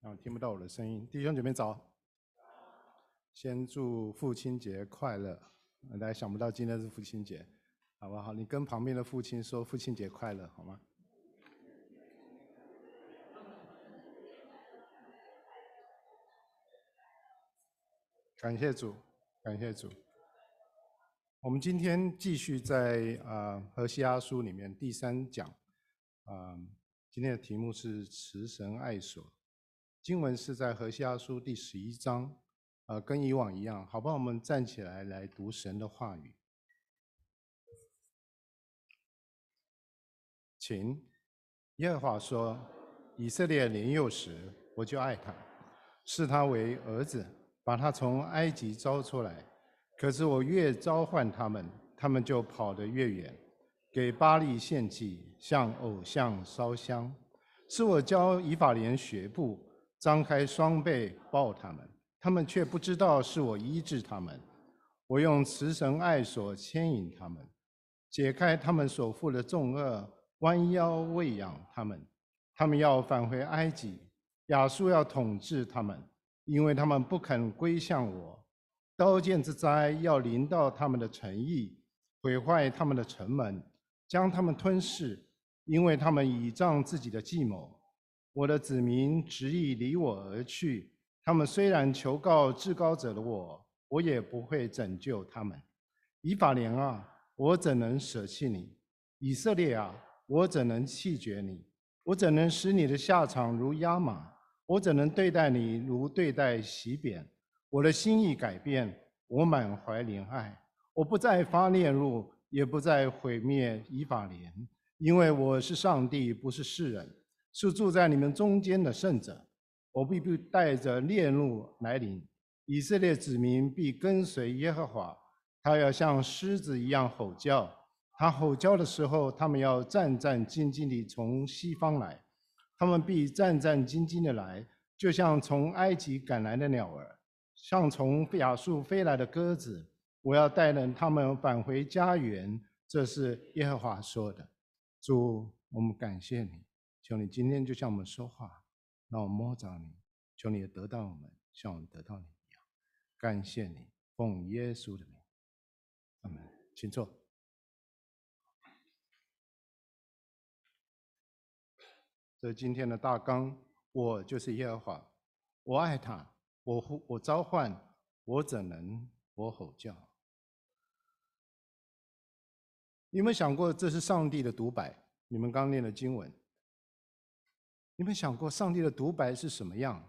啊，听不到我的声音。弟兄姐妹早，先祝父亲节快乐。大家想不到今天是父亲节，好不好？你跟旁边的父亲说父亲节快乐，好吗？感谢主，感谢主。我们今天继续在啊《何西阿书》里面第三讲，啊，今天的题目是慈神爱所。经文是在《何西阿书》第十一章，呃，跟以往一样，好不好？我们站起来来读神的话语，请。耶和华说：“以色列年幼时，我就爱他，视他为儿子，把他从埃及招出来。”可是我越召唤他们，他们就跑得越远，给巴力献祭，向偶像烧香。是我教以法莲学步，张开双臂抱他们，他们却不知道是我医治他们。我用慈神爱所牵引他们，解开他们所负的重轭，弯腰喂养他们。他们要返回埃及，亚述要统治他们，因为他们不肯归向我。刀剑之灾要临到他们的城邑，毁坏他们的城门，将他们吞噬，因为他们倚仗自己的计谋。我的子民执意离我而去，他们虽然求告至高者的我，我也不会拯救他们。以法莲啊，我怎能舍弃你？以色列啊，我怎能弃绝你？我怎能使你的下场如押马？我怎能对待你如对待洗扁？我的心意改变，我满怀怜爱，我不再发烈怒，也不再毁灭以法莲，因为我是上帝，不是世人，是住在你们中间的圣者。我必不带着烈怒来临，以色列子民必跟随耶和华，他要像狮子一样吼叫。他吼叫的时候，他们要战战兢兢地从西方来，他们必战战兢兢地来，就像从埃及赶来的鸟儿。像从亚述飞来的鸽子，我要带领他们返回家园。这是耶和华说的。主，我们感谢你，求你今天就向我们说话，让我摸着你，求你得到我们，像我们得到你一样。感谢你，奉耶稣的名，阿门。请坐。这是今天的大纲，我就是耶和华，我爱他。我呼，我召唤，我怎能我吼叫？你有没有想过，这是上帝的独白？你们刚念的经文，你们想过上帝的独白是什么样？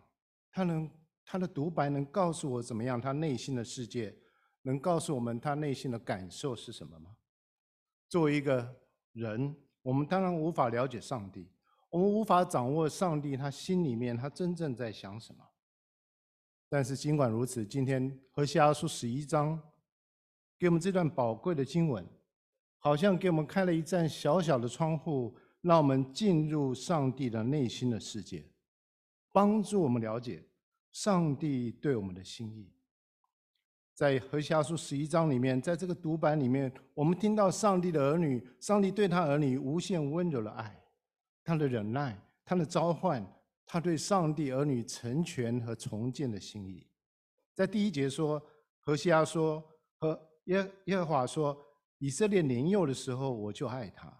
他能，他的独白能告诉我怎么样？他内心的世界，能告诉我们他内心的感受是什么吗？作为一个人，我们当然无法了解上帝，我们无法掌握上帝他心里面他真正在想什么。但是尽管如此，今天何西阿书十一章给我们这段宝贵的经文，好像给我们开了一扇小小的窗户，让我们进入上帝的内心的世界，帮助我们了解上帝对我们的心意。在何西阿书十一章里面，在这个读版里面，我们听到上帝的儿女，上帝对他儿女无限温柔的爱，他的忍耐，他的召唤。他对上帝儿女成全和重建的心意，在第一节说，何西阿说和耶耶和华说，以色列年幼的时候，我就爱他，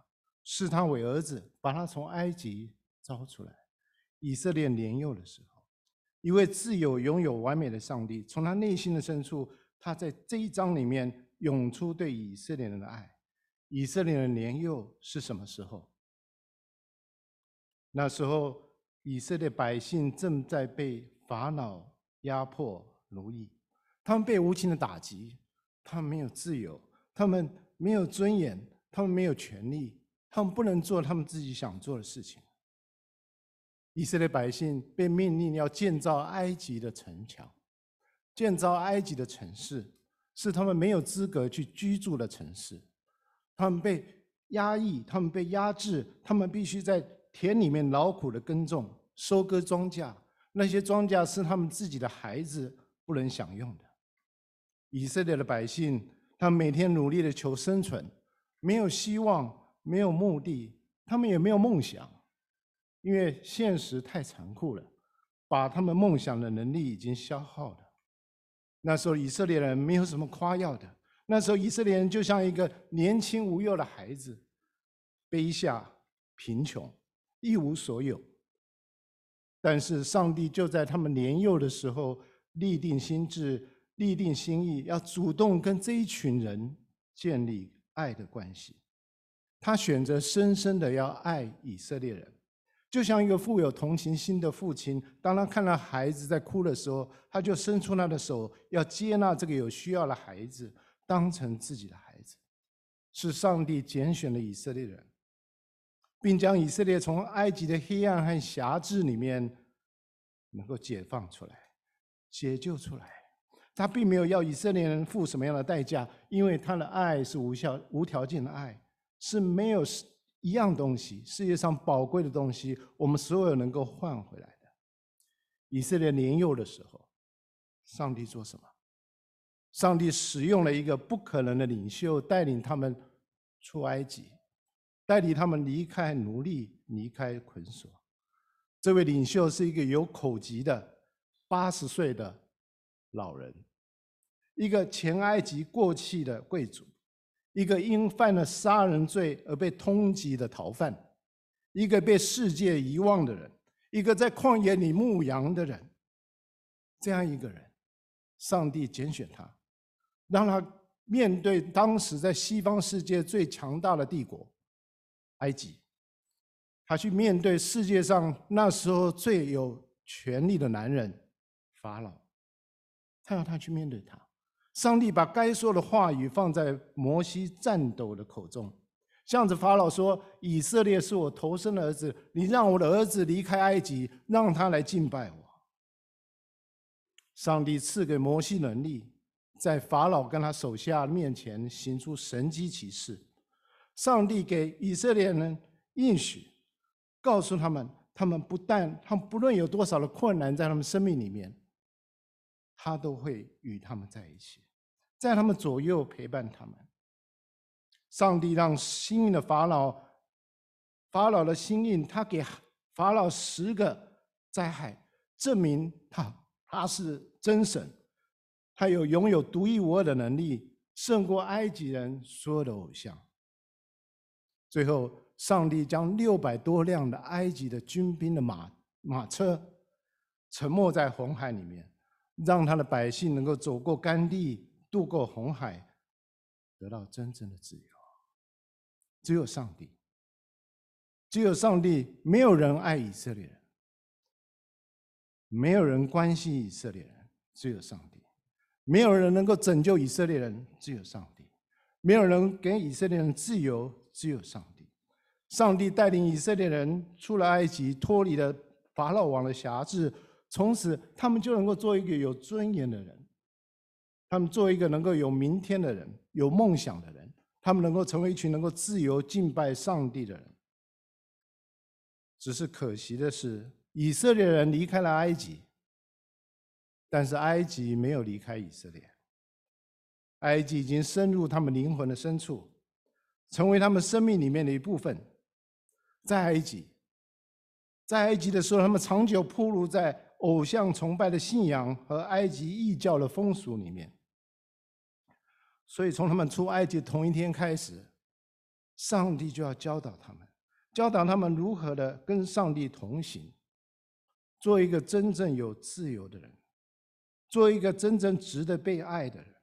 视他为儿子，把他从埃及招出来。以色列年幼的时候，一位自有拥有完美的上帝，从他内心的深处，他在这一章里面涌出对以色列人的爱。以色列人年幼是什么时候？那时候。以色列百姓正在被法老压迫奴役，他们被无情的打击，他们没有自由，他们没有尊严，他们没有权利，他们不能做他们自己想做的事情。以色列百姓被命令要建造埃及的城墙，建造埃及的城市，是他们没有资格去居住的城市。他们被压抑，他们被压制，他们必须在田里面劳苦的耕种。收割庄稼，那些庄稼是他们自己的孩子不能享用的。以色列的百姓，他们每天努力的求生存，没有希望，没有目的，他们也没有梦想，因为现实太残酷了。把他们梦想的能力已经消耗了。那时候以色列人没有什么夸耀的，那时候以色列人就像一个年轻无忧的孩子，卑下贫穷，一无所有。但是上帝就在他们年幼的时候立定心志，立定心意，要主动跟这一群人建立爱的关系。他选择深深的要爱以色列人。就像一个富有同情心的父亲，当他看到孩子在哭的时候，他就伸出他的手，要接纳这个有需要的孩子，当成自己的孩子。是上帝拣选了以色列人，并将以色列从埃及的黑暗和辖制里面能够解放出来、解救出来。他并没有要以色列人付什么样的代价，因为他的爱是无效、无条件的爱，是没有。一样东西，世界上宝贵的东西，我们所有能够换回来的。以色列年幼的时候，上帝做什么？上帝使用了一个不可能的领袖，带领他们出埃及，带领他们离开奴隶，离开捆锁。这位领袖是一个有口疾的八十岁的老人，一个前埃及过气的贵族。一个因犯了杀人罪而被通缉的逃犯，一个被世界遗忘的人，一个在旷野里牧羊的人，这样一个人，上帝拣选他，让他面对当时在西方世界最强大的帝国埃及，他去面对世界上那时候最有权力的男人法老，他要他去面对他。上帝把该说的话语放在摩西颤抖的口中，向着法老说：“以色列是我头生的儿子，你让我的儿子离开埃及，让他来敬拜我。”上帝赐给摩西能力，在法老跟他手下面前行出神迹奇事。上帝给以色列人应许，告诉他们：他们不但他们不论有多少的困难在他们生命里面，他都会与他们在一起。在他们左右陪伴他们。上帝让幸运的法老，法老的心运，他给法老十个灾害，证明他他是真神，他有拥有独一无二的能力，胜过埃及人所有的偶像。最后，上帝将六百多辆的埃及的军兵的马马车沉没在红海里面，让他的百姓能够走过干地。渡过红海，得到真正的自由。只有上帝，只有上帝，没有人爱以色列人，没有人关心以色列人，只有上帝。没有人能够拯救以色列人，只有上帝。没有人给以色列人自由，只有上帝。上帝带领以色列人出了埃及，脱离了法老王的辖制，从此他们就能够做一个有尊严的人。他们做一个能够有明天的人，有梦想的人，他们能够成为一群能够自由敬拜上帝的人。只是可惜的是，以色列人离开了埃及，但是埃及没有离开以色列。埃及已经深入他们灵魂的深处，成为他们生命里面的一部分。在埃及，在埃及的时候，他们长久暴露在偶像崇拜的信仰和埃及异教的风俗里面。所以，从他们出埃及同一天开始，上帝就要教导他们，教导他们如何的跟上帝同行，做一个真正有自由的人，做一个真正值得被爱的人。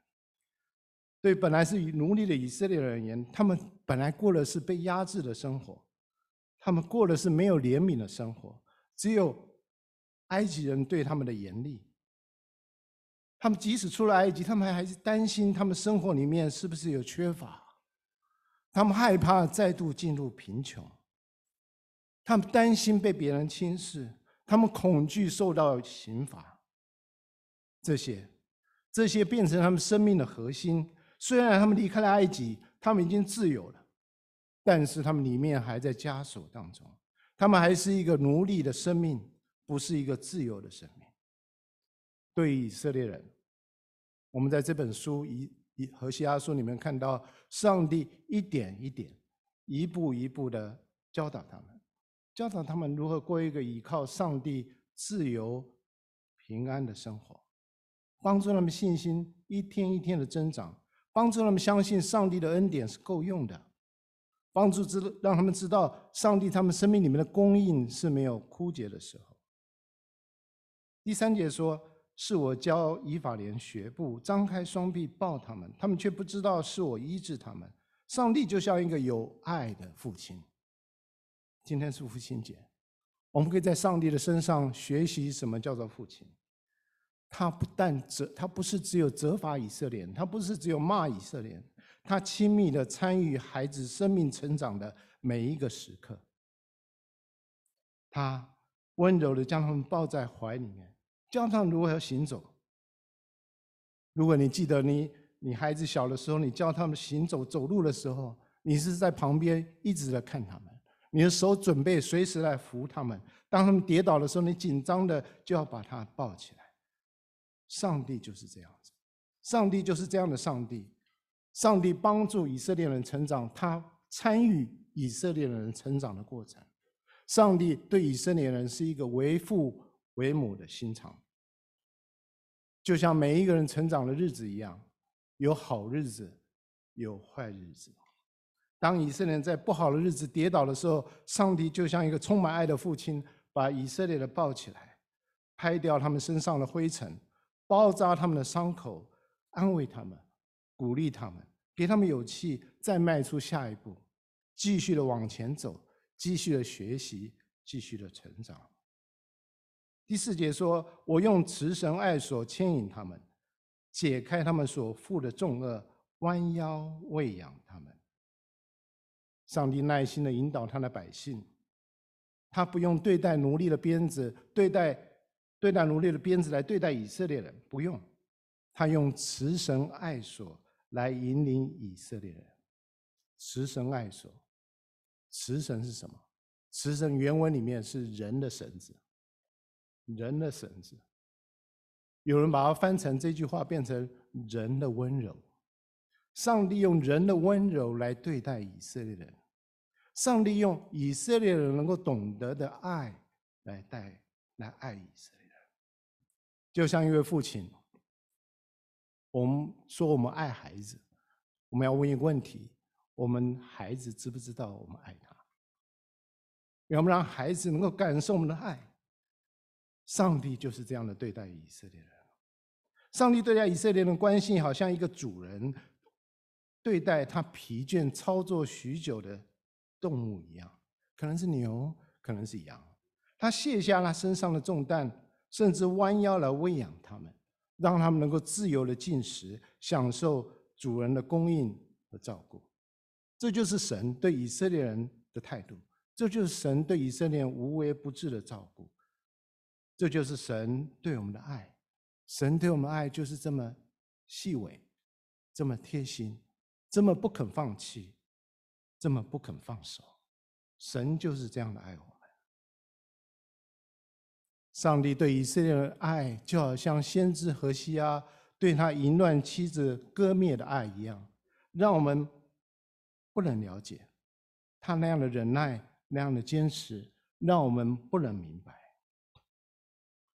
对本来是奴隶的以色列人而言，他们本来过的是被压制的生活，他们过的是没有怜悯的生活，只有埃及人对他们的严厉。他们即使出了埃及，他们还是担心他们生活里面是不是有缺乏，他们害怕再度进入贫穷，他们担心被别人轻视，他们恐惧受到刑罚。这些，这些变成他们生命的核心。虽然他们离开了埃及，他们已经自由了，但是他们里面还在枷锁当中，他们还是一个奴隶的生命，不是一个自由的生命。对以色列人，我们在这本书以以何西阿书里面看到，上帝一点一点、一步一步的教导他们，教导他们如何过一个依靠上帝自由平安的生活，帮助他们信心一天一天的增长，帮助他们相信上帝的恩典是够用的，帮助知让他们知道上帝他们生命里面的供应是没有枯竭的时候。第三节说：“是我教以法莲学步，张开双臂抱他们，他们却不知道是我医治他们。”上帝就像一个有爱的父亲。今天是父亲节。我们可以在上帝的身上学习什么叫做父亲。他不但责，他不是只有责罚以色列，他不是只有骂以色列，他亲密的参与孩子生命成长的每一个时刻。他温柔的将他们抱在怀里面，教他们如何行走。如果你记得你你孩子小的时候，你教他们行走走路的时候，你是在旁边一直在看他们。你的手准备随时来扶他们，当他们跌倒的时候，你紧张的就要把他抱起来。上帝就是这样子，上帝就是这样的上帝。上帝帮助以色列人成长，他参与以色列人成长的过程。上帝对以色列人是一个为父为母的心肠，就像每一个人成长的日子一样，有好日子，有坏日子。当以色列人在不好的日子跌倒的时候，上帝就像一个充满爱的父亲，把以色列人抱起来，拍掉他们身上的灰尘，包扎他们的伤口，安慰他们，鼓励他们，给他们勇气，再迈出下一步，继续的往前走，继续的学习，继续的成长。第四节说：“我用慈神爱所牵引他们，解开他们所负的重轭，弯腰喂养他们。”上帝耐心的引导他的百姓，他不用对待奴隶的鞭子，对待对待奴隶的鞭子来对待以色列人，不用，他用慈神爱所来引领以色列人。慈神爱所，慈神是什么？慈神原文里面是人的绳子，人的绳子。有人把它翻成这句话变成人的温柔。上帝用人的温柔来对待以色列人，上帝用以色列人能够懂得的爱来带来爱以色列人，就像一位父亲，我们说我们爱孩子，我们要问一个问题：我们孩子知不知道我们爱他？要不让孩子能够感受我们的爱。上帝就是这样的对待以色列人，上帝对待以色列人的关系好像一个主人。对待他疲倦操作许久的动物一样，可能是牛，可能是羊，他卸下他身上的重担，甚至弯腰来喂养他们，让他们能够自由的进食，享受主人的供应和照顾。这就是神对以色列人的态度，这就是神对以色列人无微不至的照顾，这就是神对我们的爱。神对我们的爱就是这么细微，这么贴心。这么不肯放弃，这么不肯放手，神就是这样的爱我们。上帝对以色列人的爱，就好像先知何西阿对他淫乱妻子割灭的爱一样，让我们不能了解他那样的忍耐，那样的坚持，让我们不能明白。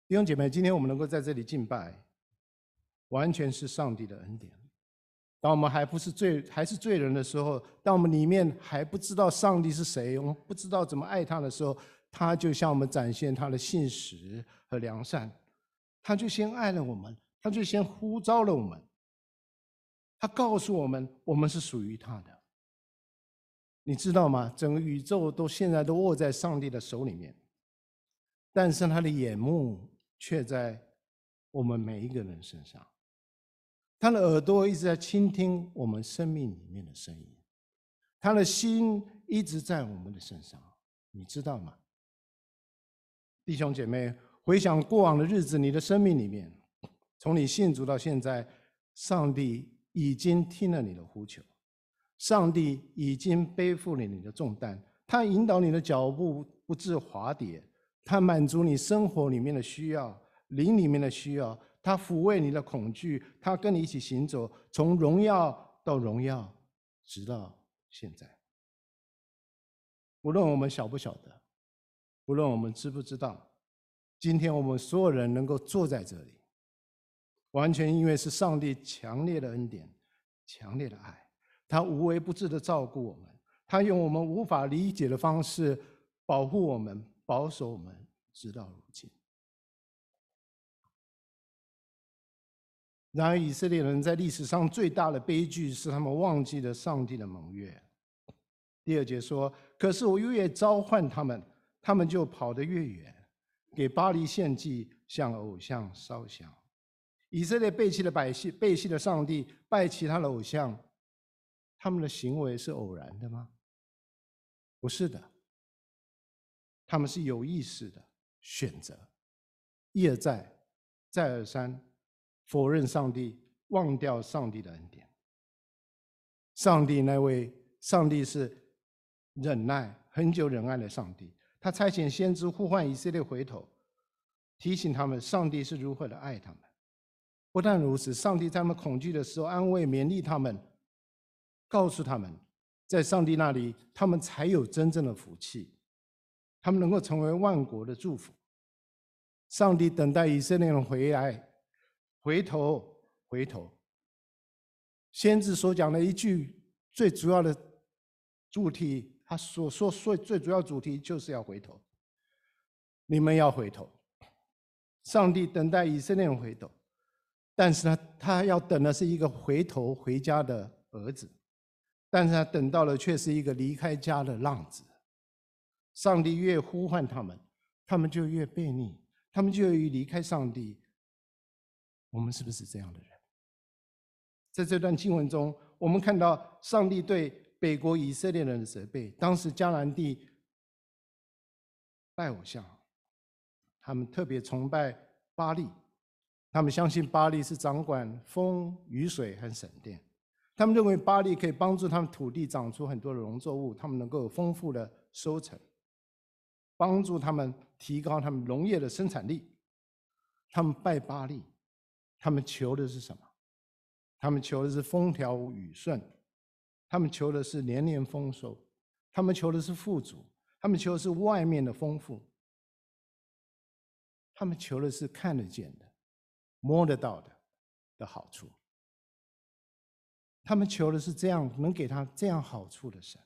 弟兄姐妹，今天我们能够在这里敬拜，完全是上帝的恩典。当我们还不是罪，还是罪人的时候，当我们里面还不知道上帝是谁，我们不知道怎么爱他的时候，他就向我们展现他的信实和良善，他就先爱了我们，他就先呼召了我们，他告诉我们，我们是属于他的。你知道吗？整个宇宙都现在都握在上帝的手里面，但是他的眼目却在我们每一个人身上。他的耳朵一直在倾听我们生命里面的声音，他的心一直在我们的身上，你知道吗？弟兄姐妹，回想过往的日子，你的生命里面，从你信主到现在，上帝已经听了你的呼求，上帝已经背负了你的重担，他引导你的脚步不致滑跌，他满足你生活里面的需要，灵里面的需要。他抚慰你的恐惧，他跟你一起行走，从荣耀到荣耀，直到现在。无论我们晓不晓得，无论我们知不知道，今天我们所有人能够坐在这里，完全因为是上帝强烈的恩典、强烈的爱，他无微不至的照顾我们，他用我们无法理解的方式保护我们、保守我们，直到如今。然而，以色列人在历史上最大的悲剧是他们忘记了上帝的盟约。第二节说：“可是我越召唤他们，他们就跑得越远，给巴黎献祭，向偶像烧香。”以色列背弃了百姓，背弃了上帝，拜其他的偶像，他们的行为是偶然的吗？不是的，他们是有意识的选择，一而再，再而三。否认上帝，忘掉上帝的恩典。上帝那位上帝是忍耐，很久忍耐的上帝。他差遣先知呼唤以色列回头，提醒他们上帝是如何的爱他们。不但如此，上帝在他们恐惧的时候安慰勉励他们，告诉他们，在上帝那里他们才有真正的福气，他们能够成为万国的祝福。上帝等待以色列人回来。回头，回头。先知所讲的一句最主要的主题，他所说说最主要主题就是要回头。你们要回头。上帝等待以色列人回头，但是他他要等的是一个回头回家的儿子，但是他等到了却是一个离开家的浪子。上帝越呼唤他们，他们就越悖逆，他们就越离开上帝。我们是不是这样的人？在这段经文中，我们看到上帝对北国以色列人的责备。当时迦南地拜偶像，他们特别崇拜巴力，他们相信巴力是掌管风、雨水和闪电。他们认为巴力可以帮助他们土地长出很多的农作物，他们能够有丰富的收成，帮助他们提高他们农业的生产力。他们拜巴力。他们求的是什么？他们求的是风调雨顺，他们求的是年年丰收，他们求的是富足，他们求的是外面的丰富，他们求的是看得见的、摸得到的的好处。他们求的是这样能给他这样好处的神。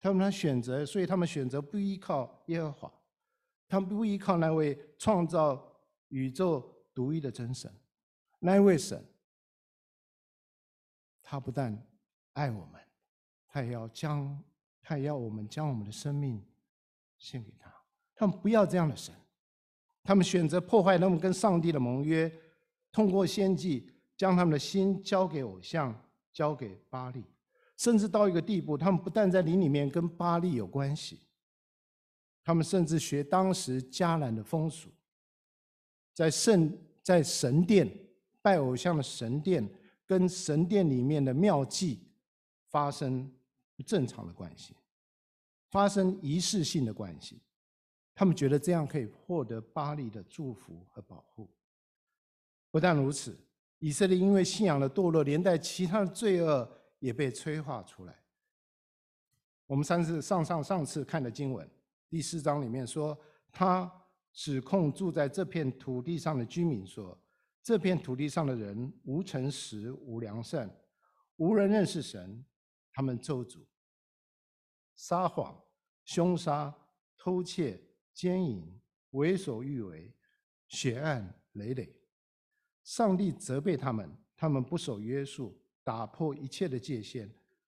他们选择，所以他们选择不依靠耶和华，他们不依靠那位创造宇宙独一的真神。那一位神，他不但爱我们，他也要将，他也要我们将我们的生命献给他。他们不要这样的神，他们选择破坏他们跟上帝的盟约，通过献祭将他们的心交给偶像，交给巴力，甚至到一个地步，他们不但在灵里面跟巴力有关系，他们甚至学当时迦南的风俗，在圣在神殿。拜偶像的神殿跟神殿里面的庙妓发生正常的关系，发生仪式性的关系，他们觉得这样可以获得巴力的祝福和保护。不但如此，以色列因为信仰的堕落，连带其他的罪恶也被催化出来。我们上次上上上次看的经文第四章里面说，他指控住在这片土地上的居民说。这片土地上的人无诚实、无良善，无人认识神。他们咒诅、撒谎、凶杀、偷窃、奸淫、为所欲为，血案累累。上帝责备他们，他们不守约束，打破一切的界限，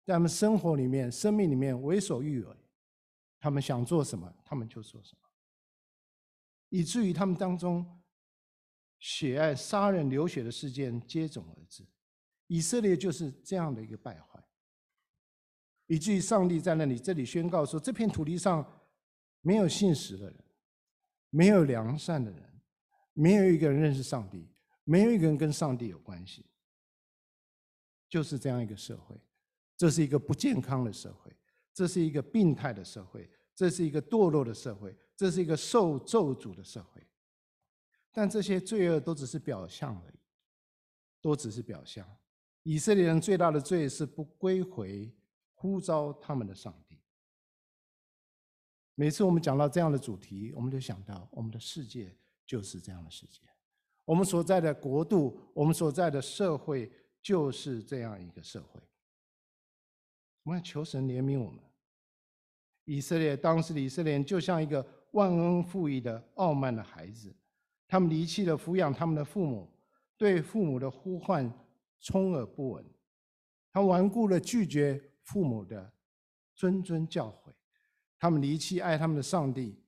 在他们生活里面、生命里面为所欲为。他们想做什么，他们就做什么，以至于他们当中。血案、杀人、流血的事件接踵而至，以色列就是这样的一个败坏，以至于上帝在那里这里宣告说：这片土地上没有信实的人，没有良善的人，没有一个人认识上帝，没有一个人跟上帝有关系，就是这样一个社会。这是一个不健康的社会，这是一个病态的社会，这是一个堕落的社会，这是一个受咒诅的社会。但这些罪恶都只是表象而已，都只是表象。以色列人最大的罪是不归回呼召他们的上帝。每次我们讲到这样的主题，我们就想到我们的世界就是这样的世界，我们所在的国度，我们所在的社会就是这样一个社会。我们要求神怜悯我们。以色列当时的以色列人就像一个忘恩负义的傲慢的孩子，他们离弃了抚养他们的父母，对父母的呼唤充耳不闻，他顽固地拒绝父母的谆谆教诲，他们离弃爱他们的上帝，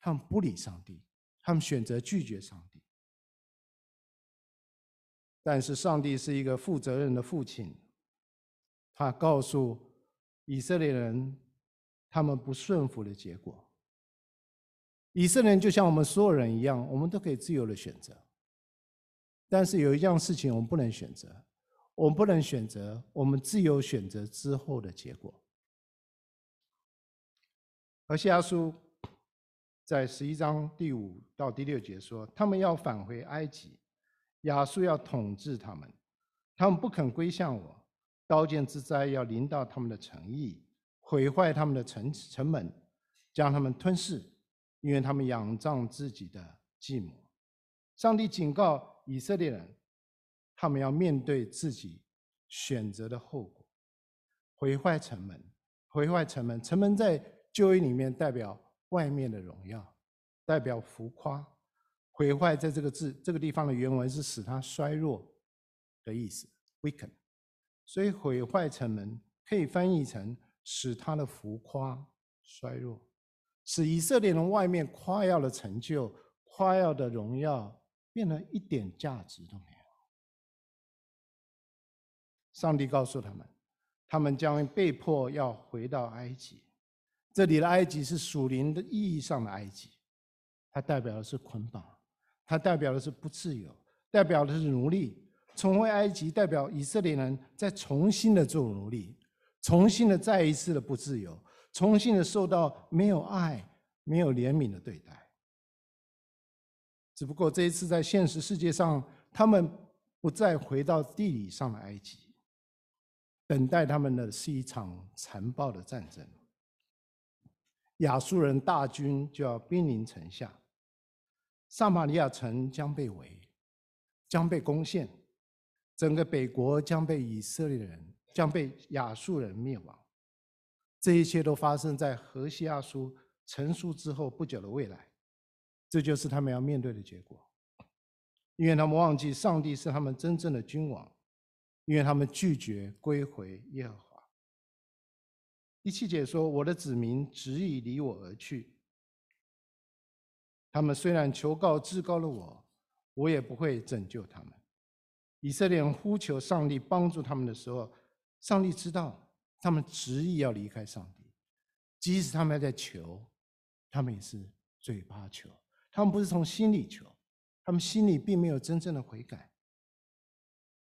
他们不理上帝，他们选择拒绝上帝。但是上帝是一个负责任的父亲。他告诉以色列人，他们不顺服的结果。以色列人就像我们所有人一样，我们都可以自由的选择。但是有一样事情我们不能选择，我们不能选择我们自由选择之后的结果。而西阿书在十一章第五到第六节说，他们要返回埃及，亚述要统治他们，他们不肯归向我。刀剑之灾要临到他们的城邑，毁坏他们的城城门，将他们吞噬，因为他们仰仗自己的计谋。上帝警告以色列人，他们要面对自己选择的后果。毁坏城门，毁坏城门，城门在旧约里面代表外面的荣耀，代表浮夸。毁坏在这个字这个地方的原文是使它衰弱的意思，weaken。所以毁坏城门可以翻译成使他的浮夸衰弱，使以色列人外面夸耀的成就、夸耀的荣耀变得一点价值都没有。上帝告诉他们，他们将被迫要回到埃及。这里的埃及是属灵的意义上的埃及，它代表的是捆绑，它代表的是不自由，代表的是奴隶。重回埃及代表以色列人再重新的做奴隶，重新的再一次的不自由，重新的受到没有爱、没有怜悯的对待。只不过这一次在现实世界上，他们不再回到地理上的埃及，等待他们的是一场残暴的战争。亚述人大军就要兵临城下，撒玛利亚城将被围，将被攻陷。整个北国将被以色列人，将被亚述人灭亡。这一切都发生在何西阿书成书之后不久的未来，这就是他们要面对的结果。因为他们忘记上帝是他们真正的君王，因为他们拒绝归回耶和华。第七节说：“我的子民执意离我而去，他们虽然求告至高的我，我也不会拯救他们。”以色列人呼求上帝帮助他们的时候，上帝知道他们执意要离开上帝，即使他们还在求，他们也是嘴巴求，他们不是从心里求，他们心里并没有真正的悔改，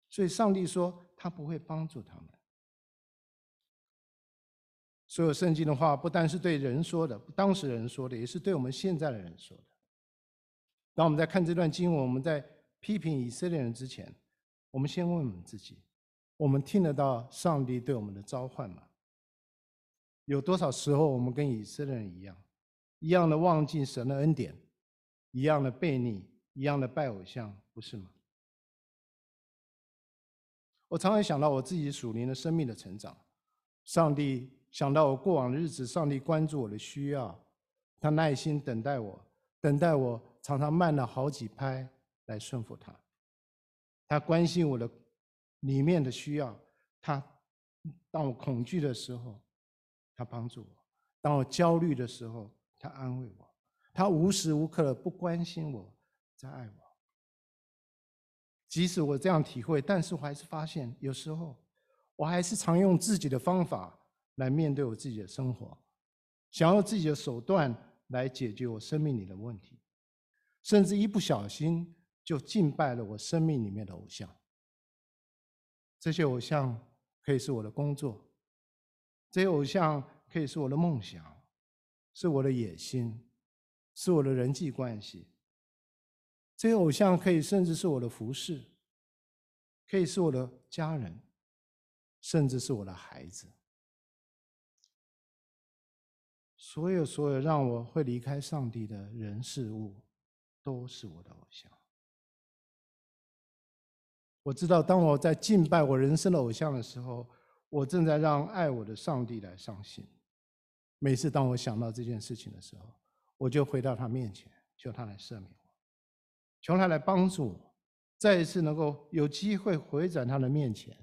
所以上帝说他不会帮助他们。所有圣经的话不单是对人说的，当时人说的，也是对我们现在的人说的。当我们在看这段经文，我们在批评以色列人之前，我们先问问自己：我们听得到上帝对我们的召唤吗？有多少时候我们跟以色列人一样，一样的忘记神的恩典，一样的悖逆，一样的拜偶像，不是吗？我常常想到我自己属灵的生命的成长，上帝想到我过往的日子，上帝关注我的需要，他耐心等待我，等待我常常慢了好几拍来顺服他。他关心我的里面的需要，他当我恐惧的时候，他帮助我；当我焦虑的时候，他安慰我；他无时无刻的不关心我，在爱我。即使我这样体会，但是我还是发现，有时候我还是常用自己的方法来面对我自己的生活，想用自己的手段来解决我生命里的问题，甚至一不小心。就敬拜了我生命里面的偶像。这些偶像可以是我的工作，这些偶像可以是我的梦想，是我的野心，是我的人际关系。这些偶像可以甚至是我的服饰，可以是我的家人，甚至是我的孩子。所有所有让我会离开上帝的人事物，都是我的偶像。我知道，当我在敬拜我人生的偶像的时候，我正在让爱我的上帝来伤心。每次当我想到这件事情的时候，我就回到他面前，求他来赦免我，求他来帮助我，再一次能够有机会回转他的面前，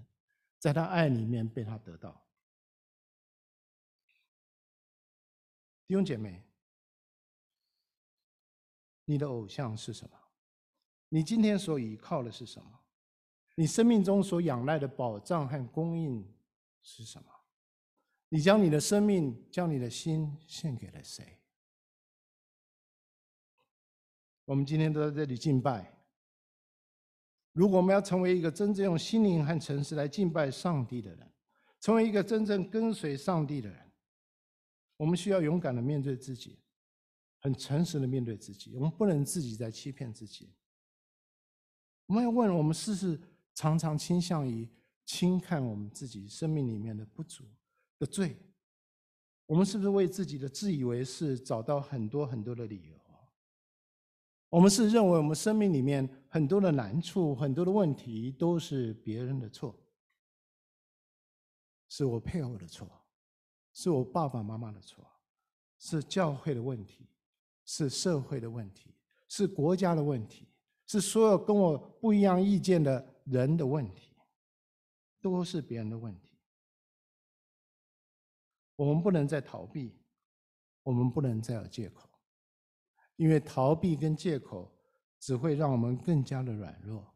在他爱里面被他得到。弟兄姐妹，你的偶像是什么？你今天所依靠的是什么？你生命中所仰赖的保障和供应是什么？你将你的生命、将你的心献给了谁？我们今天都在这里敬拜。如果我们要成为一个真正用心灵和诚实来敬拜上帝的人，成为一个真正跟随上帝的人，我们需要勇敢的面对自己，很诚实的面对自己。我们不能自己在欺骗自己。我们要问：我们是不是常常倾向于轻看我们自己生命里面的不足？的罪，我们是不是为自己的自以为是找到很多很多的理由？我们是认为我们生命里面很多的难处、很多的问题都是别人的错，是我配偶的错，是我爸爸妈妈的错，是教会的问题，是社会的问题，是国家的问题，是所有跟我不一样意见的人的问题，都是别人的问题。我们不能再逃避，我们不能再有借口，因为逃避跟借口只会让我们更加的软弱，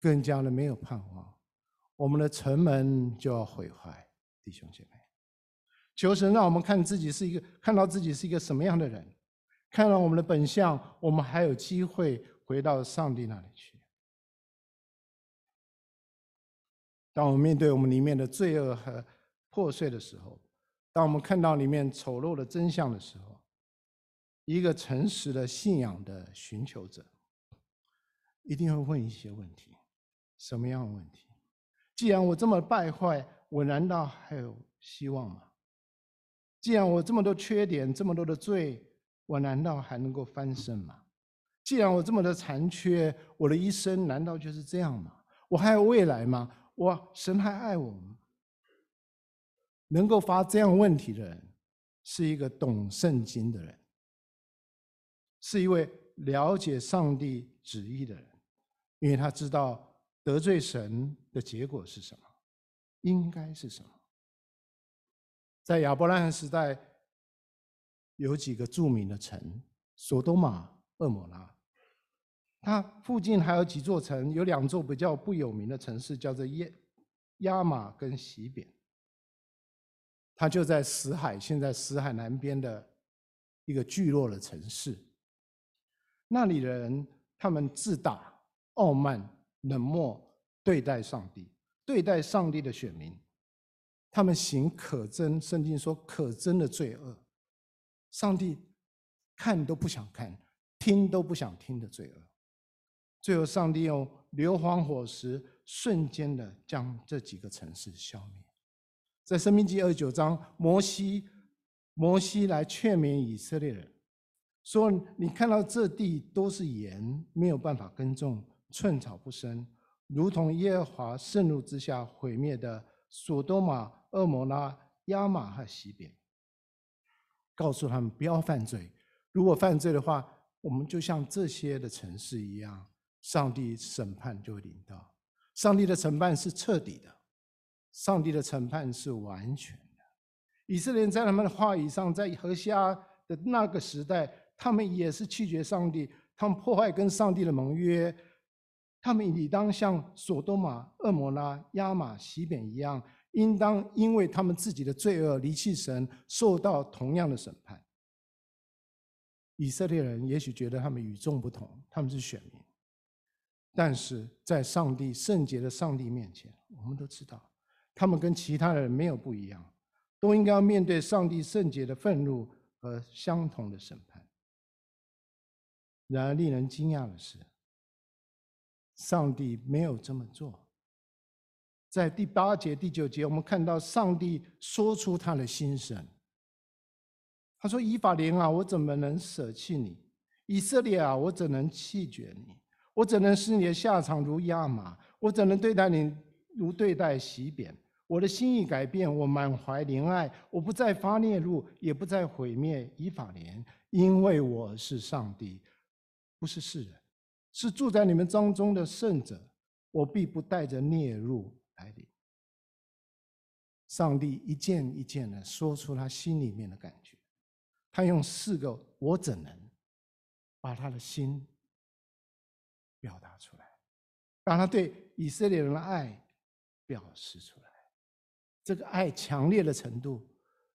更加的没有盼望，我们的城门就要毁坏。弟兄姐妹，求神让我们看自己是一个，看到自己是一个什么样的人，看到我们的本相，我们还有机会回到上帝那里去。当我们面对我们里面的罪恶和破碎的时候，当我们看到里面丑陋的真相的时候，一个诚实的信仰的寻求者，一定会问一些问题：什么样的问题？既然我这么败坏，我难道还有希望吗？既然我这么多缺点，这么多的罪，我难道还能够翻身吗？既然我这么的残缺，我的一生难道就是这样吗？我还有未来吗？我神还爱我吗？能够发这样问题的人，是一个懂圣经的人，是一位了解上帝旨意的人，因为他知道得罪神的结果是什么，应该是什么。在亚伯拉罕时代，有几个著名的城：索多玛、蛾摩拉。它附近还有几座城，有两座比较不有名的城市，叫做耶亚玛跟洗扁。他就在死海，现在死海南边的一个聚落的城市。那里的人，他们自大、傲慢、冷漠对待上帝，对待上帝的选民。他们行可憎，圣经说可憎的罪恶，上帝看都不想看，听都不想听的罪恶。最后，上帝用硫磺火石，瞬间的将这几个城市消灭。在申命记二十九章，摩西摩西来劝勉以色列人，说：“你看到这地都是盐，没有办法耕种，寸草不生，如同耶和华盛怒之下毁灭的索多玛、蛾摩拉、亚玛和西边。”告诉他们不要犯罪，如果犯罪的话，我们就像这些的城市一样，上帝审判就会临到。上帝的审判是彻底的。上帝的审判是完全的。以色列在他们的话语上，在何西阿的那个时代，他们也是拒绝上帝，他们破坏跟上帝的盟约，他们理当像索多玛、蛾摩拉、亚玛、西扁一样，应当因为他们自己的罪恶离弃神，受到同样的审判。以色列人也许觉得他们与众不同，他们是选民，但是在上帝圣洁的上帝面前，我们都知道。他们跟其他人没有不一样，都应该要面对上帝圣洁的愤怒和相同的审判。然而，令人惊讶的是，上帝没有这么做。在第八节、第九节，我们看到上帝说出他的心声。他说：“以法莲啊，我怎么能舍弃你？以色列啊，我怎能弃绝你？我怎能使你的下场如亚玛？我怎能对待你如对待洗扁？我的心意改变，我满怀怜爱，我不再发烈怒，也不再毁灭以法莲，因为我是上帝，不是世人，是住在你们当中的圣者，我必不带着烈怒来临。”上帝一件一件的说出他心里面的感觉。他用四个“我怎能”把他的心表达出来，把他对以色列人的爱表示出来。这个爱强烈的程度，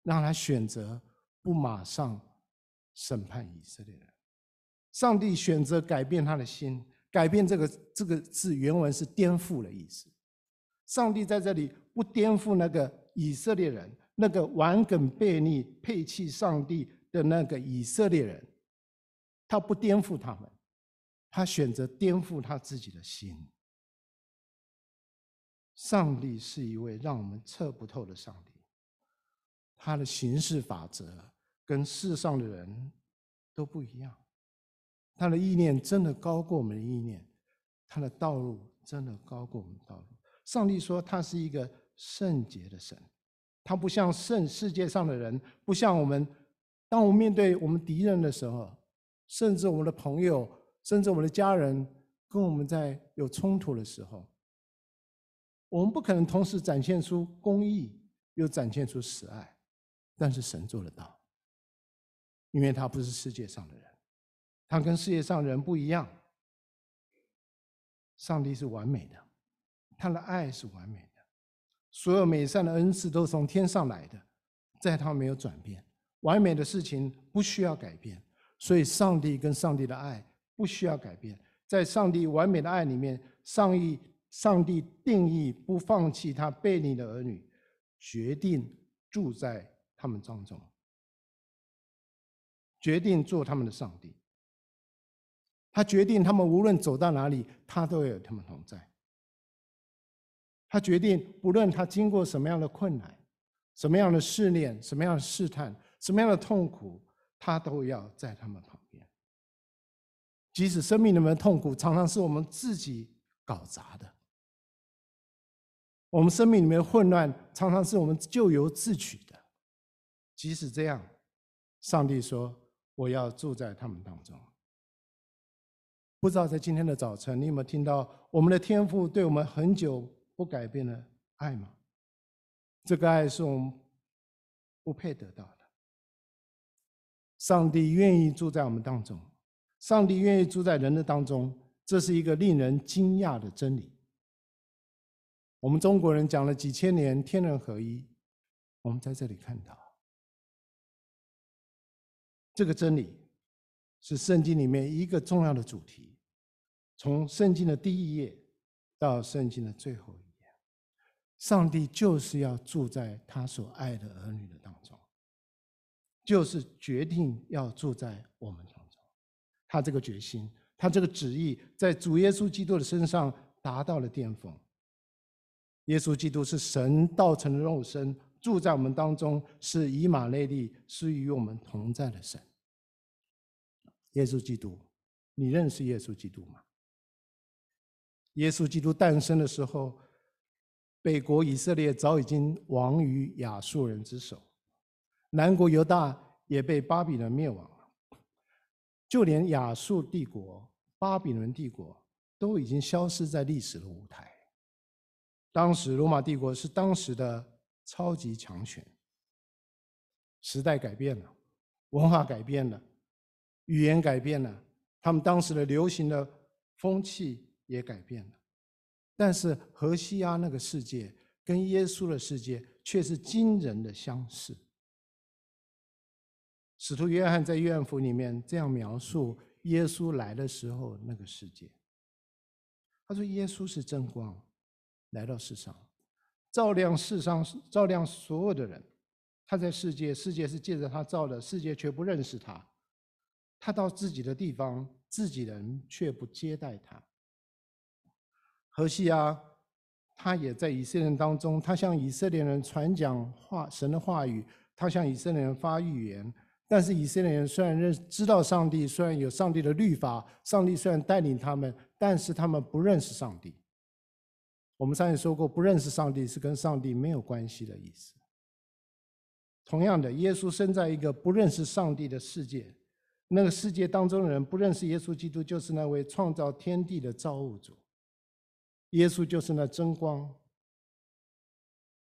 让他选择不马上审判以色列人。上帝选择改变他的心，改变这个这个字原文是颠覆的意思。上帝在这里不颠覆那个以色列人，那个顽梗悖逆、背弃上帝。的那个以色列人，他不颠覆他们，他选择颠覆他自己的心。上帝是一位让我们测不透的上帝，他的行事法则跟世上的人都不一样，他的意念真的高过我们的意念，他的道路真的高过我们的道路。上帝说他是一个圣洁的神，他不像圣世界上的人，不像我们。当我们面对我们敌人的时候，甚至我们的朋友，甚至我们的家人跟我们在有冲突的时候，我们不可能同时展现出公义，又展现出慈爱。但是神做得到，因为他不是世界上的人，他跟世界上人不一样。上帝是完美的，他的爱是完美的，所有美善的恩赐都是从天上来的，在他没有转变。完美的事情不需要改变，所以上帝跟上帝的爱不需要改变。在上帝完美的爱里面，上帝上帝定义不放弃他悖逆的儿女，决定住在他们当中，决定做他们的上帝。他决定他们无论走到哪里，他都有他们同在。他决定不论他经过什么样的困难、什么样的试炼、什么样的试探。什么样的痛苦，他都要在他们旁边。即使生命里面的痛苦常常是我们自己搞砸的，我们生命里面的混乱常常是我们咎由自取的。即使这样，上帝说：“我要住在他们当中。”不知道在今天的早晨，你有没有听到我们的天父对我们很久不改变的爱吗？这个爱是我们不配得到的。上帝愿意住在我们当中，上帝愿意住在人的当中，这是一个令人惊讶的真理。我们中国人讲了几千年天人合一，我们在这里看到这个真理是圣经里面一个重要的主题，从圣经的第一页到圣经的最后一页，上帝就是要住在他所爱的儿女的当中。就是决定要住在我们当中，他这个决心，他这个旨意，在主耶稣基督的身上达到了巅峰。耶稣基督是神道成的肉身，住在我们当中，是以马内利，是与我们同在的神。耶稣基督，你认识耶稣基督吗？耶稣基督诞生的时候，北国以色列早已经亡于亚述人之手。南国犹大也被巴比伦灭亡了，就连亚述帝国、巴比伦帝国都已经消失在历史的舞台。当时罗马帝国是当时的超级强权。时代改变了，文化改变了，语言改变了，他们当时的流行的风气也改变了。但是何西阿那个世界跟耶稣的世界却是惊人的相似。使徒约翰在约翰福音里面这样描述耶稣来的时候那个世界。他说：“耶稣是真光，来到世上，照亮世上，照亮所有的人。他在世界，世界是借着他造的，世界却不认识他。他到自己的地方，自己人却不接待他。何西啊，他也在以色列人当中，他向以色列人传讲话神的话语，他向以色列人发预言。”但是以色列人虽然认知道上帝，虽然有上帝的律法，上帝虽然带领他们，但是他们不认识上帝。我们上次说过，不认识上帝是跟上帝没有关系的意思。同样的，耶稣生在一个不认识上帝的世界，那个世界当中的人不认识耶稣基督，就是那位创造天地的造物主。耶稣就是那真光，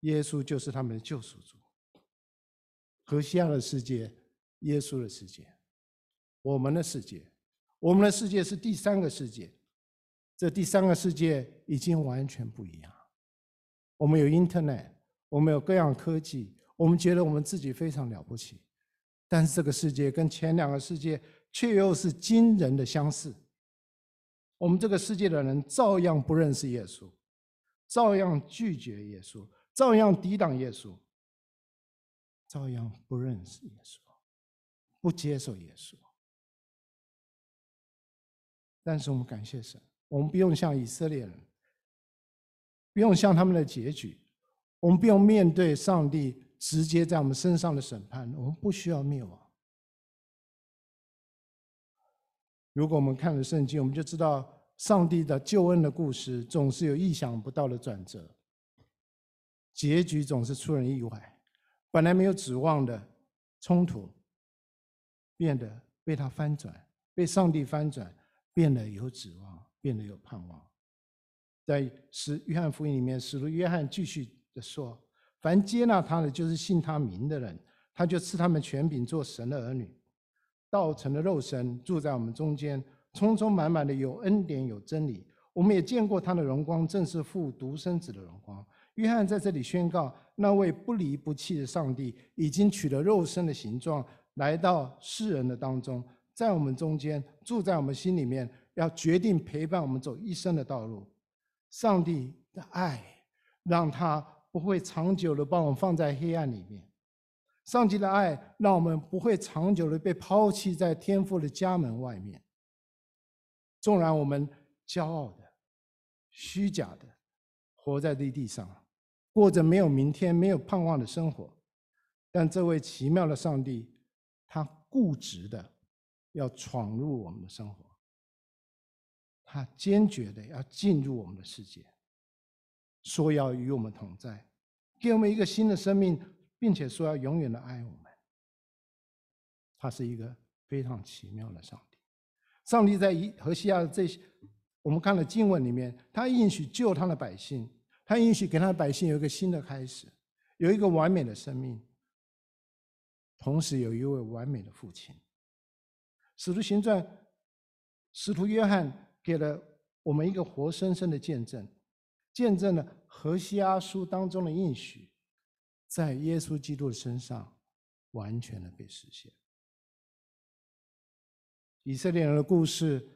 耶稣就是他们的救赎主。和西亚的世界，耶稣的世界，我们的世界，我们的世界是第三个世界。这第三个世界已经完全不一样。我们有 Internet，我们有各样科技，我们觉得我们自己非常了不起，但是这个世界跟前两个世界却又是惊人的相似。我们这个世界的人照样不认识耶稣，照样拒绝耶稣，照样抵挡耶稣，照样不认识耶稣，不接受耶稣。但是我们感谢神。我们不用像以色列人，不用像他们的结局，我们不用面对上帝直接在我们身上的审判，我们不需要灭亡。如果我们看了圣经，我们就知道上帝的救恩的故事总是有意想不到的转折，结局总是出人意外，本来没有指望的冲突，变得被他翻转，被上帝翻转，变得有指望。变得有盼望，在使约翰福音里面，使徒约翰继续的说：“凡接纳他的，就是信他名的人，他就赐他们权柄做神的儿女。道成的肉身，住在我们中间，充充满满的有恩典有真理。我们也见过他的荣光，正是父独生子的荣光。”约翰在这里宣告：那位不离不弃的上帝，已经取了肉身的形状，来到世人的当中，在我们中间，住在我们心里面。要决定陪伴我们走一生的道路，上帝的爱让他不会长久的把我们放在黑暗里面，上帝的爱让我们不会长久的被抛弃在天父的家门外面。纵然我们骄傲的、虚假的活在这地上，过着没有明天、没有盼望的生活，但这位奇妙的上帝，他固执的要闯入我们的生活。他坚决的要进入我们的世界，说要与我们同在，给我们一个新的生命，并且说要永远的爱我们。他是一个非常奇妙的上帝。上帝在以何西阿的这些，我们看了经文里面，他应许救他的百姓，他应许给他的百姓有一个新的开始，有一个完美的生命，同时有一位完美的父亲。使徒行传，使徒约翰。给了我们一个活生生的见证，见证了何西阿书当中的应许，在耶稣基督的身上完全的被实现。以色列人的故事，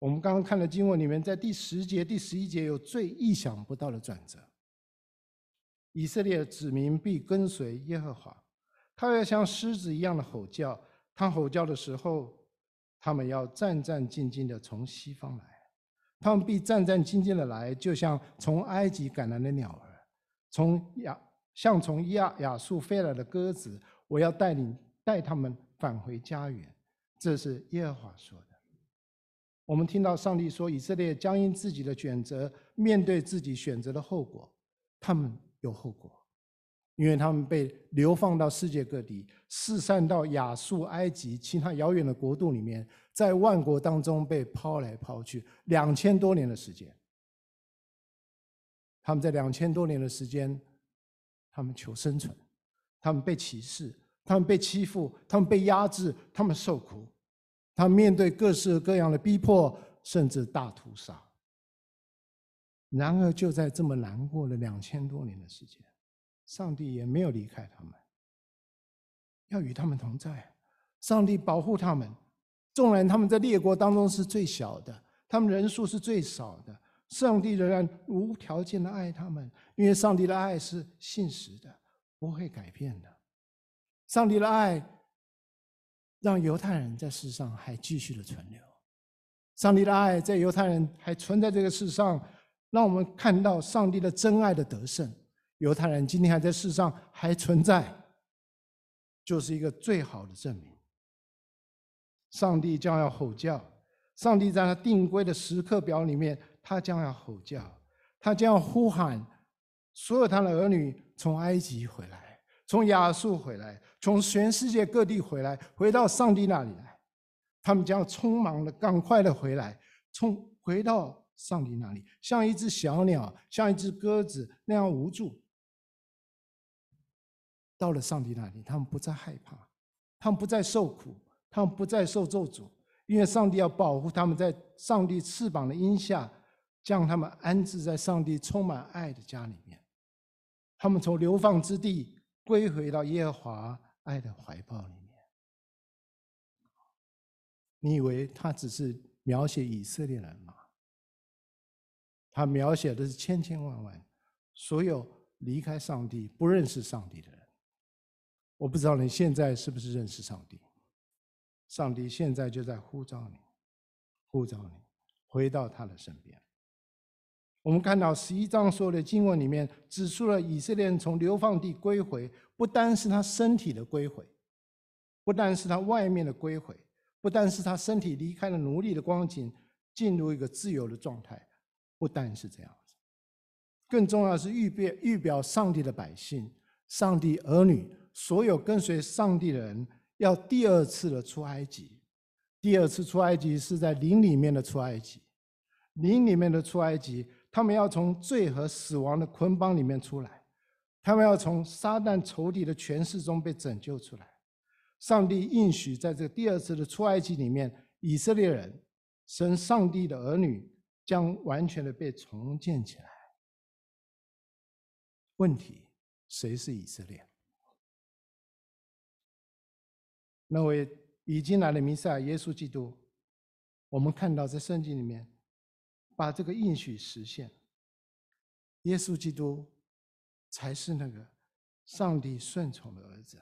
我们刚刚看了经文里面，在第十节、第十一节有最意想不到的转折。以色列的子民必跟随耶和华，他要像狮子一样的吼叫，他吼叫的时候，他们要战战兢兢的从西方来。他们必战战兢兢的来，就像从埃及赶来的鸟儿，从亚像从亚亚述飞来的鸽子。我要带领带他们返回家园。这是耶和华说的。我们听到上帝说，以色列将因自己的选择面对自己选择的后果，他们有后果。因为他们被流放到世界各地，四散到亚述、埃及其他遥远的国度里面，在万国当中被抛来抛去，两千多年的时间。他们在两千多年的时间，他们求生存，他们被歧视，他们被欺负，他们被压制，他们受苦，他们面对各式各样的逼迫，甚至大屠杀。然而，就在这么难过的两千多年的时间。上帝也没有离开他们，要与他们同在。上帝保护他们，纵然他们在列国当中是最小的，他们人数是最少的，上帝仍然无条件的爱他们，因为上帝的爱是信实的，不会改变的。上帝的爱让犹太人在世上还继续的存留，上帝的爱在犹太人还存在这个世上，让我们看到上帝的真爱的得胜。犹太人今天还在世上还存在，就是一个最好的证明。上帝将要吼叫，上帝在他定规的时刻表里面，他将要吼叫，他将要呼喊所有他的儿女从埃及回来，从亚述回来，从全世界各地回来，回到上帝那里来。他们将要匆忙的、赶快的回来，从回到上帝那里，像一只小鸟，像一只鸽子那样无助。到了上帝那里，他们不再害怕，他们不再受苦，他们不再受咒诅，因为上帝要保护他们，在上帝翅膀的荫下，将他们安置在上帝充满爱的家里面。他们从流放之地归回到耶和华爱的怀抱里面。你以为他只是描写以色列人吗？他描写的是千千万万所有离开上帝、不认识上帝的人。我不知道你现在是不是认识上帝？上帝现在就在呼召你，呼召你回到他的身边。我们看到十一章所有的经文里面指出了以色列人从流放地归回，不单是他身体的归回，不单是他外面的归回。不但是他身体离开了奴隶的光景，进入一个自由的状态，不单是这样子，更重要的是预表预表上帝的百姓、上帝儿女，所有跟随上帝的人，要第二次的出埃及。第二次出埃及是在灵里面的出埃及，灵里面的出埃及，他们要从罪和死亡的捆绑里面出来，他们要从撒旦仇敌的权势中被拯救出来。上帝应许在这第二次的出埃及里面，以色列人，神上帝的儿女将完全的被重建起来。问题，谁是以色列？那位已经来的弥赛亚耶稣基督，我们看到在圣经里面，把这个应许实现。耶稣基督才是那个上帝顺从的儿子。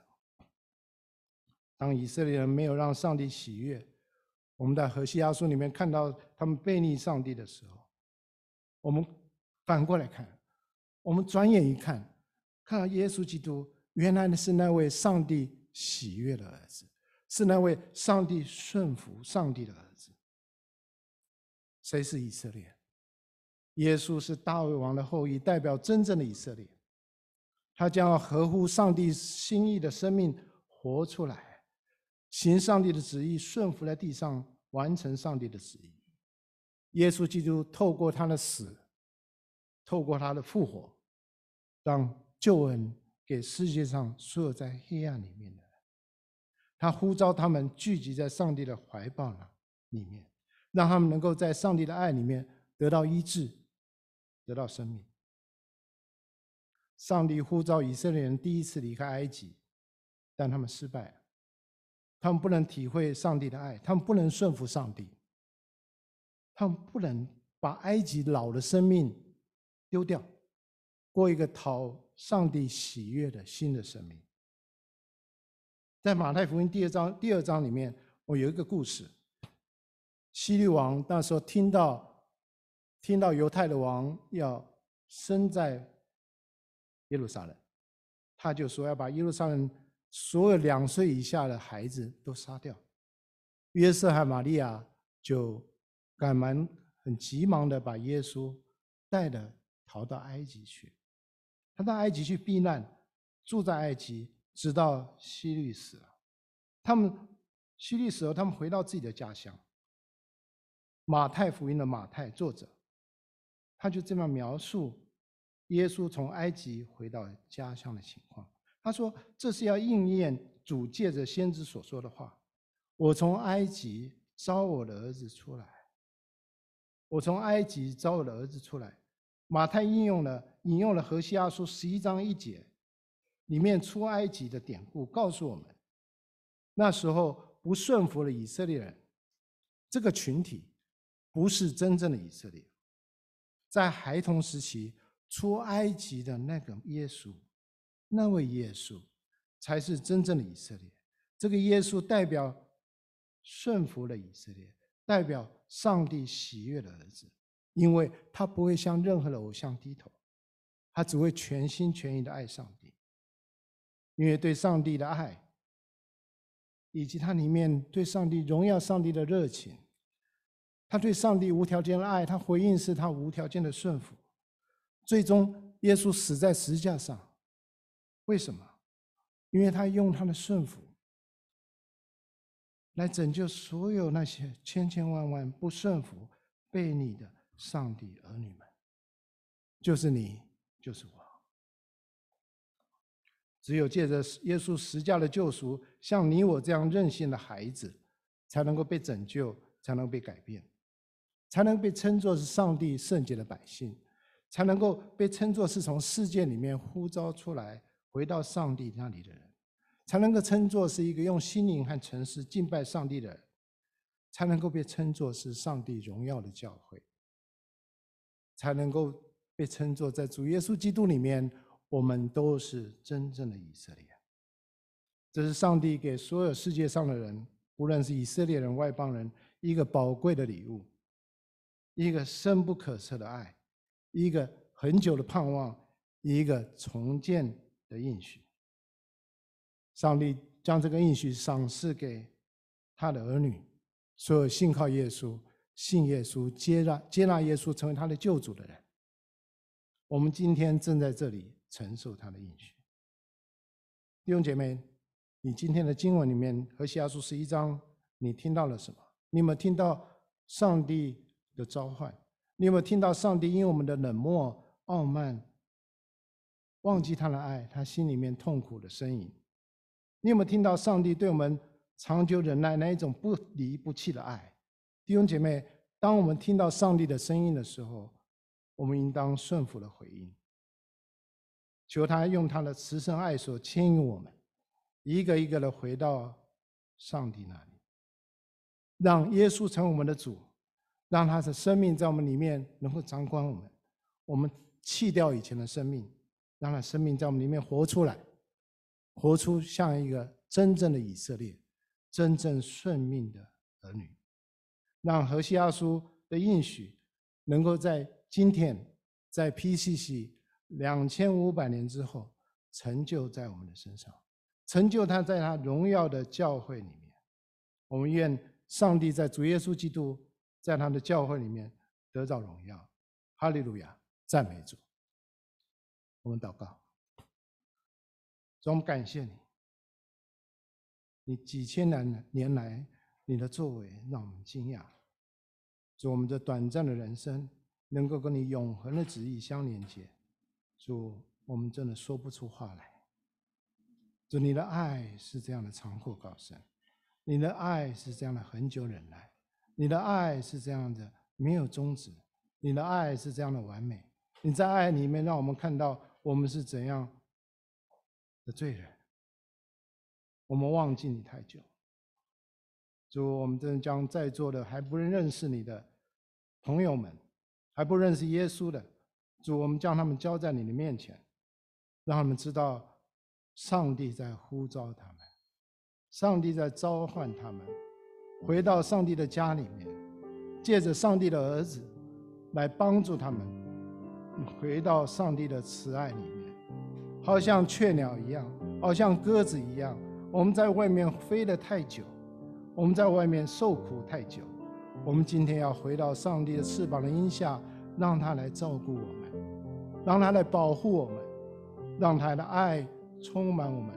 当以色列人没有让上帝喜悦，我们在何西阿书里面看到他们背逆上帝的时候，我们反过来看，我们转眼一看，看到耶稣基督原来是那位上帝喜悦的儿子，是那位上帝顺服上帝的儿子。谁是以色列？耶稣是大卫王的后裔，代表真正的以色列，他将要合乎上帝心意的生命活出来。行上帝的旨意，顺服在地上，完成上帝的旨意。耶稣基督透过他的死，透过他的复活，让救恩给世界上所有在黑暗里面的人。他呼召他们聚集在上帝的怀抱里面，让他们能够在上帝的爱里面得到医治，得到生命。上帝呼召以色列人第一次离开埃及，但他们失败了。他们不能体会上帝的爱，他们不能顺服上帝，他们不能把埃及老的生命丢掉，过一个讨上帝喜悦的新的生命。在马太福音第二章第二章里面，我有一个故事。希律王那时候听到，听到犹太的王要生在耶路撒冷，他就说要把耶路撒冷。所有两岁以下的孩子都杀掉，约瑟和玛利亚就赶忙、很急忙的把耶稣带着逃到埃及去。他到埃及去避难，住在埃及，直到希律死了。他们希律死了，他们回到自己的家乡。马太福音的马太作者，他就这么描述耶稣从埃及回到家乡的情况。他说：“这是要应验主借着先知所说的话。我从埃及招我的儿子出来。我从埃及招我的儿子出来。”马太应用了引用了何西阿书十一章一节里面出埃及的典故，告诉我们，那时候不顺服的以色列人这个群体，不是真正的以色列。在孩童时期出埃及的那个耶稣。那位耶稣才是真正的以色列。这个耶稣代表顺服的以色列，代表上帝喜悦的儿子，因为他不会向任何的偶像低头，他只会全心全意的爱上帝。因为对上帝的爱，以及他里面对上帝荣耀上帝的热情，他对上帝无条件的爱，他回应是他无条件的顺服。最终，耶稣死在十字架上，为什么？因为他用他的顺服来拯救所有那些千千万万不顺服、悖逆的上帝儿女们，就是你，就是我。只有借着耶稣十架的救赎，像你我这样任性的孩子，才能够被拯救，才能被改变，才能被称作是上帝圣洁的百姓，才能够被称作是从世界里面呼召出来回到上帝那里的人，才能够称作是一个用心灵和诚实敬拜上帝的人，才能够被称作是上帝荣耀的教会，才能够被称作在主耶稣基督里面。我们都是真正的以色列，这是上帝给所有世界上的人，无论是以色列人、外邦人，一个宝贵的礼物，一个深不可测的爱，一个很久的盼望，一个重建的应许。上帝将这个应许赏赐给他的儿女，所有信靠耶稣、信耶稣、接纳接纳耶稣成为他的救主的人。我们今天正在这里。承受他的应许，弟兄姐妹，你今天的经文里面，何西阿书十一章，你听到了什么？你有没有听到上帝的召唤？你有没有听到上帝因为我们的冷漠、傲慢，忘记他的爱，他心里面痛苦的呻吟？你有没有听到上帝对我们长久忍耐那一种不离不弃的爱？弟兄姐妹，当我们听到上帝的声音的时候，我们应当顺服的回应。求他用他的慈绳爱所牵引我们，一个一个的回到上帝那里，让耶稣成为我们的主，让他的生命在我们里面能够掌管我们。我们弃掉以前的生命，让他生命在我们里面活出来，活出像一个真正的以色列，真正顺命的儿女。让何西阿书的应许能够在今天，在 PCC。两千五百年之后，成就在我们的身上，成就他在他荣耀的教会里面。我们愿上帝在主耶稣基督在他的教会里面得到荣耀。哈利路亚，赞美主。我们祷告，主，我们感谢你，你几千年年来你的作为让我们惊讶。主，我们这短暂的人生能够跟你永恒的旨意相连接。主，我们真的说不出话来。主，你的爱是这样的长阔高深，你的爱是这样的恒久忍耐，你的爱是这样的没有终止，你的爱是这样的完美。你在爱里面让我们看到我们是怎样的罪人，我们忘记你太久。主，我们真的将在座的还不认识你的朋友们，还不认识耶稣的。主，我们将他们交在你的面前，让他们知道上帝在呼召他们，上帝在召唤他们，回到上帝的家里面，借着上帝的儿子来帮助他们，回到上帝的慈爱里面，好像雀鸟一样，好像鸽子一样。我们在外面飞得太久，我们在外面受苦太久，我们今天要回到上帝的翅膀的荫下，让他来照顾我们。让他来保护我们，让他的爱充满我们。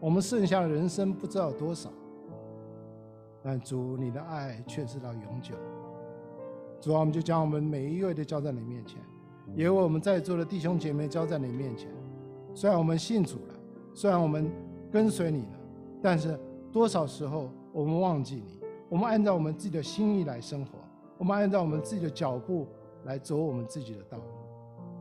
我们剩下的人生不知道多少，但主，你的爱却是到永久。主啊，我们就将我们每一位都交在你面前，也为我们在座的弟兄姐妹交在你面前。虽然我们信主了，虽然我们跟随你了，但是多少时候我们忘记你？我们按照我们自己的心意来生活，我们按照我们自己的脚步来走我们自己的道路。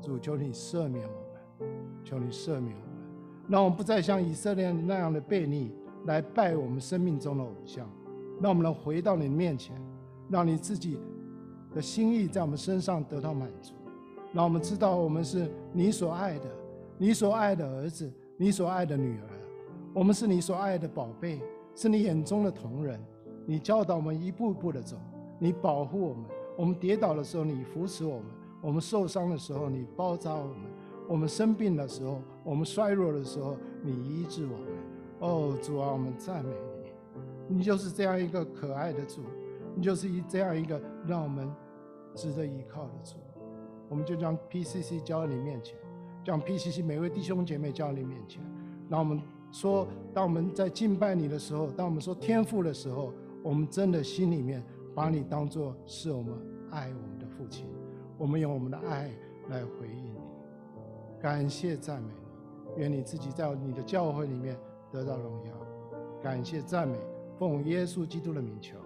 主，求你赦免我们，求你赦免我们，让我们不再像以色列那样的悖逆，来拜我们生命中的偶像，让我们能回到你面前，让你自己的心意在我们身上得到满足，让我们知道我们是你所爱的，你所爱的儿子，你所爱的女儿，我们是你所爱的宝贝，是你眼中的瞳人，你教导我们一步一步的走，你保护我们，我们跌倒的时候，你扶持我们。我们受伤的时候，你包扎我们；我们生病的时候，我们衰弱的时候，你医治我们。哦，主啊，我们赞美你。就是这样一个可爱的主，你就是一这样一个让我们值得依靠的主。我们就将 PCC 交到你面前，将 PCC 每位弟兄姐妹交到你面前。让我们说，当我们在敬拜你的时候，当我们说天父的时候，我们真的心里面把你当作是我们爱我们的父亲，我们用我们的爱来回应你。感谢赞美，愿你自己在你的教会里面得到荣耀。感谢赞美，奉耶稣基督的名求。